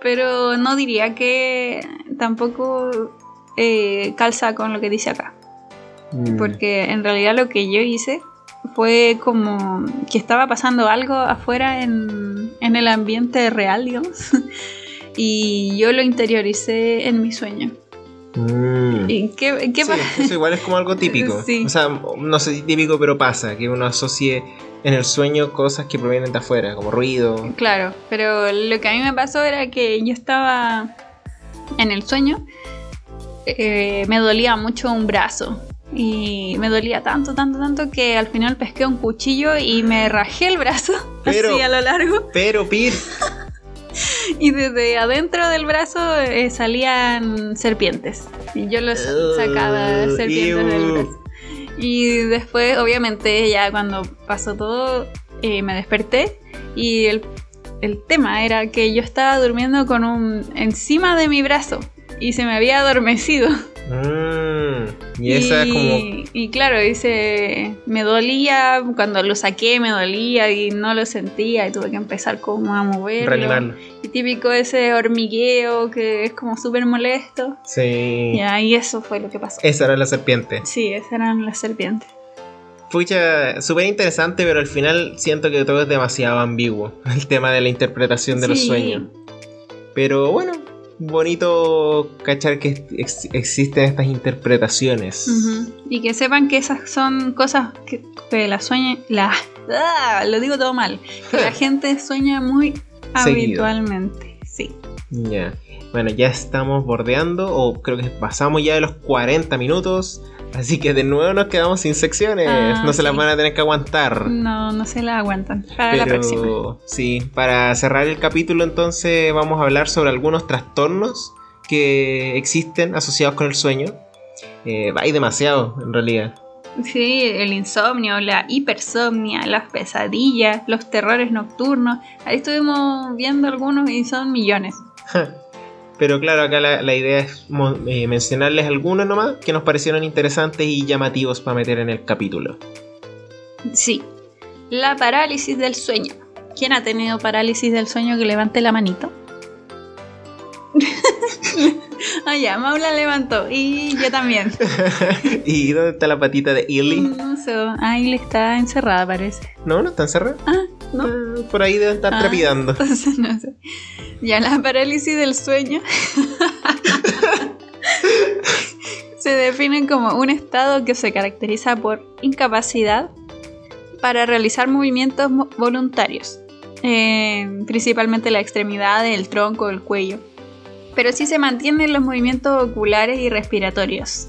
Pero no diría que tampoco eh, calza con lo que dice acá. Mm. Porque en realidad lo que yo hice fue como que estaba pasando algo afuera en, en el ambiente real, digamos. Y yo lo interioricé en mi sueño. Mm. ¿Y qué, qué Sí, eso igual es como algo típico. Sí. O sea, no sé si típico, pero pasa. Que uno asocie en el sueño cosas que provienen de afuera, como ruido. Claro, pero lo que a mí me pasó era que yo estaba en el sueño, eh, me dolía mucho un brazo Y me dolía tanto, tanto, tanto que al final pesqué un cuchillo y me rajé el brazo Pero- así a lo largo. Pero, Pir, Y desde adentro del brazo eh, salían serpientes. Y yo los sacaba Uh, serpientes del ew. brazo. Y después, obviamente, ya cuando pasó todo, eh, me desperté. Y el, el tema era que yo estaba durmiendo con un. encima de mi brazo. Y se me había adormecido. Mm, y esa es como. Y, y claro, dice, me dolía, cuando lo saqué me dolía y no lo sentía y tuve que empezar como a moverlo. Reanimarlo. Y típico ese hormigueo que es como súper molesto. Sí. Y eso fue lo que pasó. Esa era la serpiente. Sí, esas eran las serpientes. Pucha, súper interesante, pero al final siento que todo es demasiado ambiguo. El tema de la interpretación de los Sí. sueños. Pero bueno, bonito cachar que ex- existen estas interpretaciones. Y que sepan que esas son cosas que, que la sueña. La, ¡Ah! Lo digo todo mal. Que la gente sueña muy Seguido. habitualmente. Sí. Ya. Bueno, ya estamos bordeando, o creo que pasamos ya de los 40 minutos. Así que de nuevo nos quedamos sin secciones. Ah, no se las sí. van a tener que aguantar. No, no se la aguantan. Para la Pero próxima. sí, para cerrar el capítulo entonces vamos a hablar sobre algunos trastornos que existen asociados con el sueño. Eh, hay demasiado en realidad. Sí, el insomnio, la hipersomnia, las pesadillas, los terrores nocturnos. Ahí estuvimos viendo algunos y son millones. Pero claro, acá la, la idea es eh, mencionarles algunos nomás que nos parecieron interesantes y llamativos para meter en el capítulo. Sí. La parálisis del sueño. ¿Quién ha tenido parálisis del sueño que levante la manito? ah, ya, Maula levantó. Y yo también. ¿Y dónde está la patita de Illy? No sé. Ahí le está encerrada, parece. No, no está encerrada. Ah, no. Ah, por ahí deben estar Ah. trepidando. Entonces, no sé. Ya la parálisis del sueño se define como un estado que se caracteriza por incapacidad para realizar movimientos mo- voluntarios, eh, principalmente la extremidad, el tronco, el cuello. Pero sí se mantienen los movimientos oculares y respiratorios.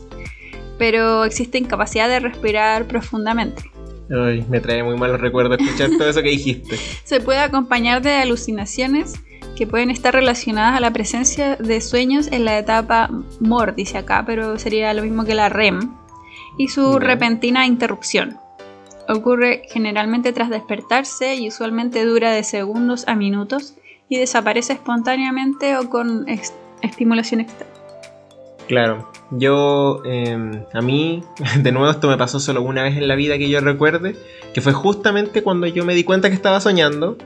Pero existe incapacidad de respirar profundamente. Ay, me trae muy malos recuerdos escuchar todo eso que dijiste. Se puede acompañar de alucinaciones que pueden estar relacionadas a la presencia de sueños en la etapa MOR, dice acá, pero sería lo mismo que la REM, y su repentina interrupción. Ocurre generalmente tras despertarse y usualmente dura de segundos a minutos y desaparece espontáneamente o con estimulación externa. Claro, yo, eh, a mí, de nuevo esto me pasó solo una vez en la vida que yo recuerde, que fue justamente cuando yo me di cuenta que estaba soñando,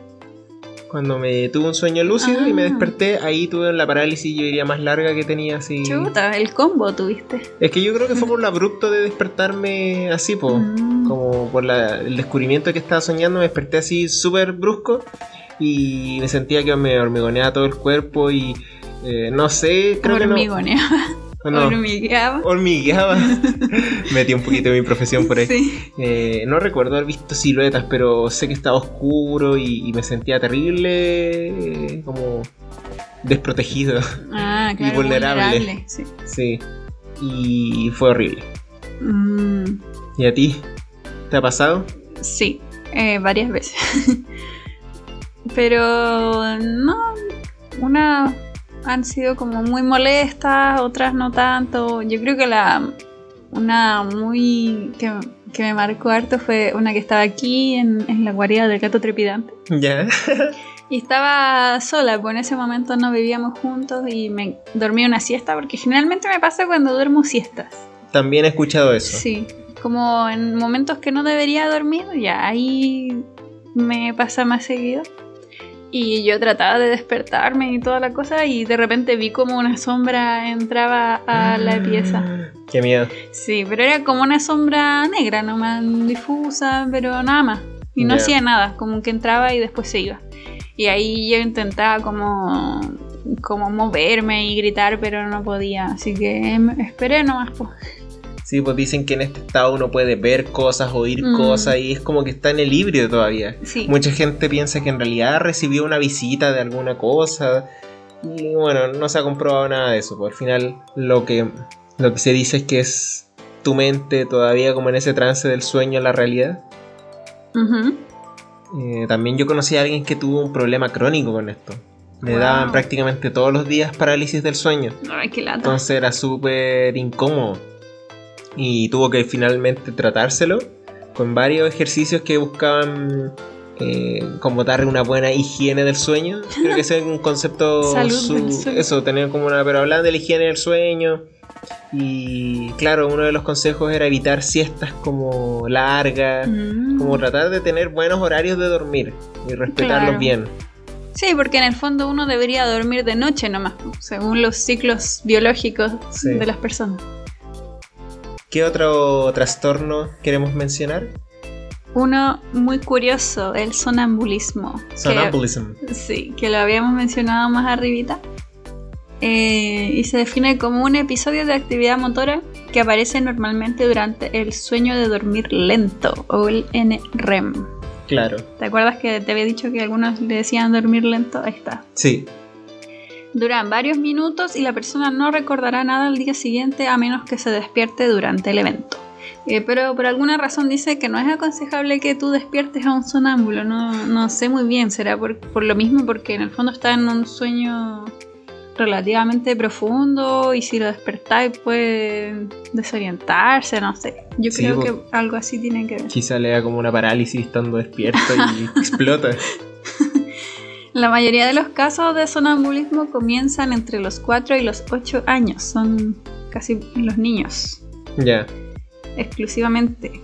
cuando me tuve un sueño lúcido y me Ah. desperté, ahí tuve la parálisis, yo diría, más larga que tenía así. Chuta, el combo tuviste. Es que yo creo que fue por lo abrupto de despertarme así, po. Mm. Como por la- el descubrimiento de que estaba soñando, me desperté así súper brusco y me sentía que me hormigoneaba todo el cuerpo y eh, no sé, creo que no. No, Hormigueaba. hormigueaba. Metí un poquito de mi profesión por ahí. Sí. Eh, no recuerdo haber visto siluetas, pero sé que estaba oscuro y, y me sentía terrible, eh, como desprotegido. Ah, Y claro, vulnerable. sí. sí. Y fue horrible. Mm, ¿Y a ti? ¿Te ha pasado? sí, eh, varias veces. Pero no, unas han sido como muy molestas, otras no tanto. Yo creo que la una muy que, que me marcó harto fue una que estaba aquí en, en la guarida del gato trepidante. Ya. Y estaba sola, pues en ese momento no vivíamos juntos y me dormí una siesta, porque generalmente me pasa cuando duermo siestas. También he escuchado eso. Sí, como en momentos que no debería dormir, ya ahí me pasa más seguido. Y yo trataba de despertarme y toda la cosa y de repente vi como una sombra entraba a la pieza. Ah, Qué miedo. Sí, pero era como una sombra negra, nomás difusa, pero nada más. Y no hacía nada, como que entraba y después se iba. Y ahí yo intentaba como, como moverme y gritar, pero no podía. Así que em, esperé nomás. pues. Sí, pues dicen que en este estado uno puede ver cosas, oír Mm. cosas y es como que está en el híbrido todavía. Sí. Mucha gente piensa que en realidad recibió una visita de alguna cosa y bueno, no se ha comprobado nada de eso. Pues al final lo que, lo que se dice es que es tu mente todavía como en ese trance del sueño a la realidad. Eh, también yo conocí a alguien que tuvo un problema crónico con esto. Le Wow. daban prácticamente todos los días parálisis del sueño. Ay, qué lata. Entonces era súper incómodo. Y tuvo que finalmente tratárselo con varios ejercicios que buscaban eh, como dar una buena higiene del sueño. Creo que ese es un concepto... Sueño. Eso, tener como una... Pero hablan de la higiene del sueño. Y claro, uno de los consejos era evitar siestas como largas. Mm. Como tratar de tener buenos horarios de dormir y respetarlos Claro. bien. Sí, porque en el fondo uno debería dormir de noche nomás, según los ciclos biológicos Sí. de las personas. ¿Qué otro trastorno queremos mencionar? Uno muy curioso, el sonambulismo. que- Sonambulism. Sí, que lo habíamos mencionado más arribita. Eh, y se define como un episodio de actividad motora que aparece normalmente durante el sueño de dormir lento o el NREM. Claro. ¿Te acuerdas que te había dicho que algunos le decían dormir lento? Ahí está. Sí. Duran varios minutos y la persona no recordará nada al día siguiente a menos que se despierte durante el evento. Eh, pero por alguna razón dice que no es aconsejable que tú despiertes a un sonámbulo. No, no sé muy bien, será por, por lo mismo porque en el fondo está en un sueño relativamente profundo y si lo despertáis puede desorientarse, no sé. Yo Sí, creo que algo así tiene que ver. Quizá le da como una parálisis estando despierto y explota. La mayoría de los casos de sonambulismo comienzan entre los 4 y los 8 años. Son casi los niños, Ya. exclusivamente.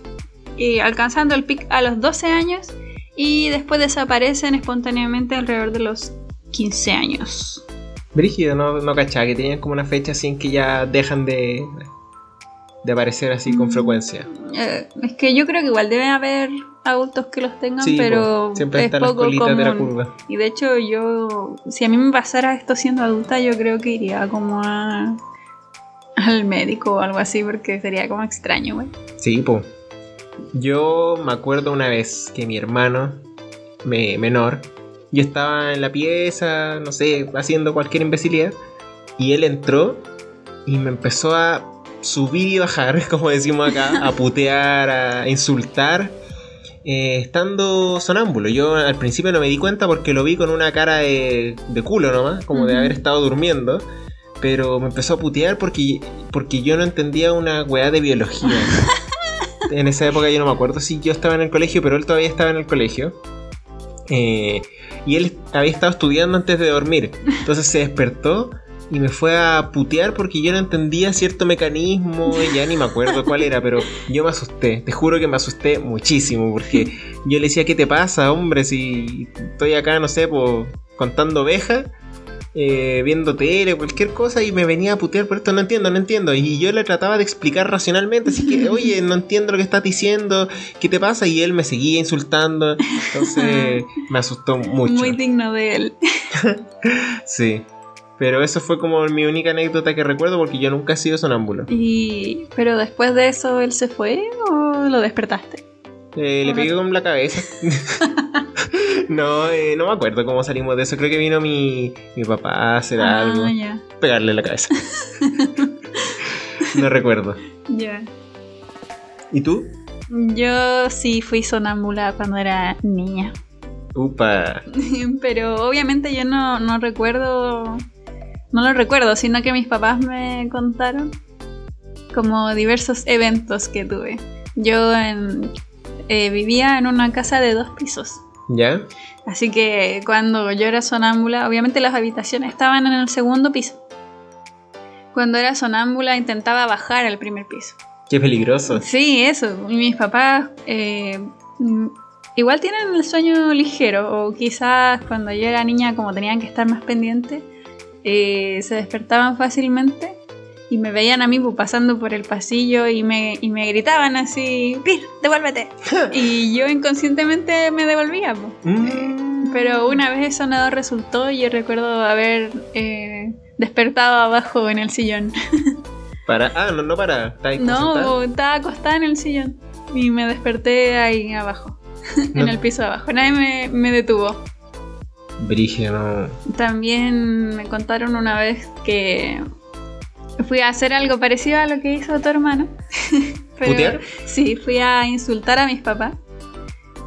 Y alcanzando el pic a los 12 años y después desaparecen espontáneamente alrededor de los 15 años. Brígido, no, no cachaba que tenían como una fecha así en que ya dejan de, de aparecer así con Mm. frecuencia. Eh, es que yo creo que igual debe haber adultos que los tengan, Sí, pero po, siempre es están las poco colitas de la común. curva. Y de hecho yo, si a mí me pasara esto siendo adulta, yo creo que iría como a, al médico o algo así, porque sería como extraño, güey. Sí, po. Yo me acuerdo una vez que mi hermano me- menor, yo estaba en la pieza, no sé, haciendo cualquier imbecilidad, y él entró y me empezó a subir y bajar, como decimos acá, a putear, a insultar, eh, estando sonámbulo. Yo al principio no me di cuenta porque lo vi con una cara de, de culo nomás, como de haber estado durmiendo. Pero me empezó a putear porque, porque yo no entendía una weá de biología. en esa época yo no me acuerdo si yo estaba en el colegio, pero él todavía estaba en el colegio. Eh, y él había estado estudiando antes de dormir. Entonces se despertó y me fue a putear porque yo no entendía cierto mecanismo. Ya ni me acuerdo cuál era, pero yo me asusté. Te juro que me asusté muchísimo porque yo le decía, ¿qué te pasa, hombre? Si estoy acá, no sé, po, contando ovejas. eh, viendo tele, cualquier cosa, y me venía a putear por esto, no entiendo, no entiendo. Y yo le trataba de explicar racionalmente, así que, oye, no entiendo lo que estás diciendo, ¿qué te pasa? Y él me seguía insultando, entonces me asustó mucho. Muy digno de él. Sí. Pero eso fue como mi única anécdota que recuerdo porque yo nunca he sido sonámbulo. Y, pero después de eso, ¿él se fue o lo despertaste? Eh, le pegué con la cabeza. no, eh, no me acuerdo cómo salimos de eso. Creo que vino mi, mi papá a hacer Ah, algo. ya, Pegarle la cabeza. no recuerdo. ya. ¿Y tú? Yo sí fui sonámbula cuando era niña. Upa. Pero obviamente yo no, no recuerdo, no lo recuerdo, sino que mis papás me contaron como diversos eventos que tuve. Yo en- eh, vivía en una casa de dos pisos. ¿Ya? Así que cuando yo era sonámbula, obviamente las habitaciones estaban en el segundo piso. Cuando era sonámbula intentaba bajar al primer piso. Qué peligroso. Sí, eso. Mis papás eh, igual tienen el sueño ligero, o quizás cuando yo era niña, como tenían que estar más pendientes, eh, se despertaban fácilmente y me veían a mí pues, pasando por el pasillo y me, y me gritaban así, ¡Pir, devuélvete! y yo inconscientemente me devolvía. pues. Mm. Pero una vez eso no resultó y yo recuerdo haber eh, despertado abajo en el sillón. Para. Ah, no, no para. No, estaba acostada en el sillón y me desperté ahí abajo, en el piso de abajo. Nadie me, me detuvo. También me contaron una vez que fui a hacer algo parecido a lo que hizo tu hermano. Pero- ¿Putear? Sí, fui a insultar a mis papás.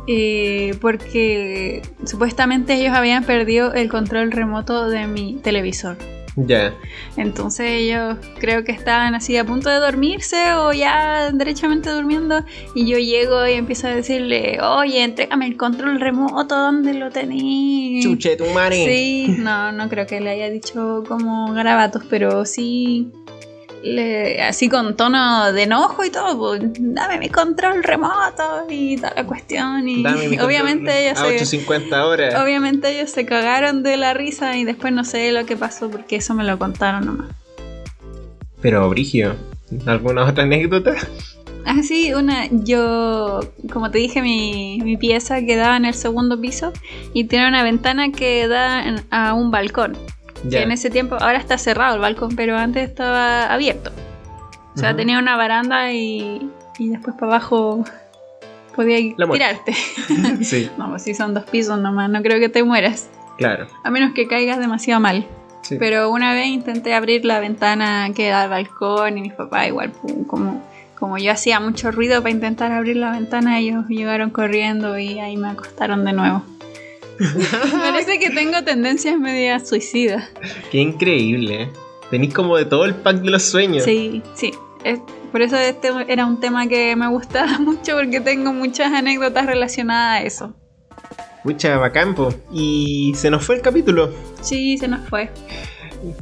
eh, porque supuestamente ellos habían perdido el control remoto de mi televisor. Ya. Entonces ellos creo que estaban así a punto de dormirse o ya derechamente durmiendo. Y yo llego y empiezo a decirle, oye, entrégame el control remoto, ¿dónde lo tení? Chuche tu madre. Sí, no, no creo que le haya dicho como garabatos, pero sí, le- así con tono de enojo y todo, pues, dame mi control remoto y toda la cuestión. Y obviamente ellos a se, 850 horas. obviamente ellos se cagaron de la risa y después no sé lo que pasó porque eso me lo contaron nomás. Pero, Brigio, ¿alguna otra anécdota? Ah, sí, una, yo, como te dije, mi, mi pieza quedaba en el segundo piso y tiene una ventana que da en- a un balcón. Que en ese tiempo, ahora está cerrado el balcón, pero antes estaba abierto. O sea, tenía una baranda y, y después para abajo podía tirarte. sí, no, pues si son dos pisos nomás, no creo que te mueras. claro. A menos que caigas demasiado mal. Sí. Pero una vez intenté abrir la ventana que da al balcón y mis papás igual, pum, como, como yo hacía mucho ruido para intentar abrir la ventana, ellos llegaron corriendo y ahí me acostaron de nuevo. Parece que tengo tendencias medias suicidas. Qué increíble. ¿eh? Tenís como de todo el pack de los sueños. Sí, sí. Es- por eso este era un tema que me gustaba mucho porque tengo muchas anécdotas relacionadas a eso. Mucha bacán, po. Y se nos fue el capítulo. Sí, se nos fue.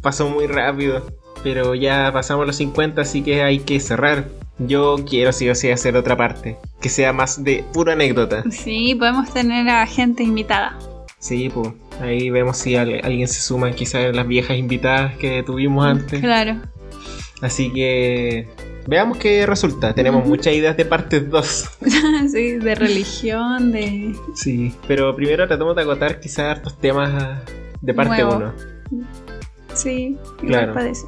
Pasó muy rápido. Pero ya pasamos los 50, así que hay que cerrar. Yo quiero sí o sí hacer otra parte. Que sea más de pura anécdota. Sí, podemos tener a gente invitada. Sí, pues. Ahí vemos si al- alguien se suma, quizás las viejas invitadas que tuvimos antes. Claro. Así que veamos qué resulta. Tenemos muchas ideas de parte 2. sí, de religión, de... Sí, pero primero tratamos de agotar quizás hartos temas de parte Nuevo. 1. Sí, Claro. parece.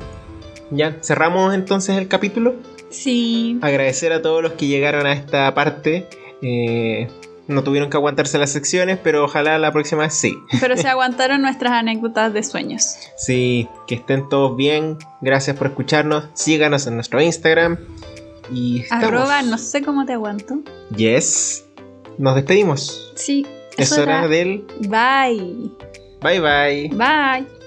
Ya, cerramos entonces el capítulo. Sí, Agradecer a todos los que llegaron a esta parte. Eh, no tuvieron que aguantarse las secciones, pero ojalá la próxima vez sí. pero se aguantaron nuestras anécdotas de sueños. Sí, que estén todos bien. Gracias por escucharnos. Síganos en nuestro Instagram. Y estamos. Arroba, no sé cómo te aguanto. Yes. Nos despedimos. Sí, Es hora era. del Bye. bye bye. Bye.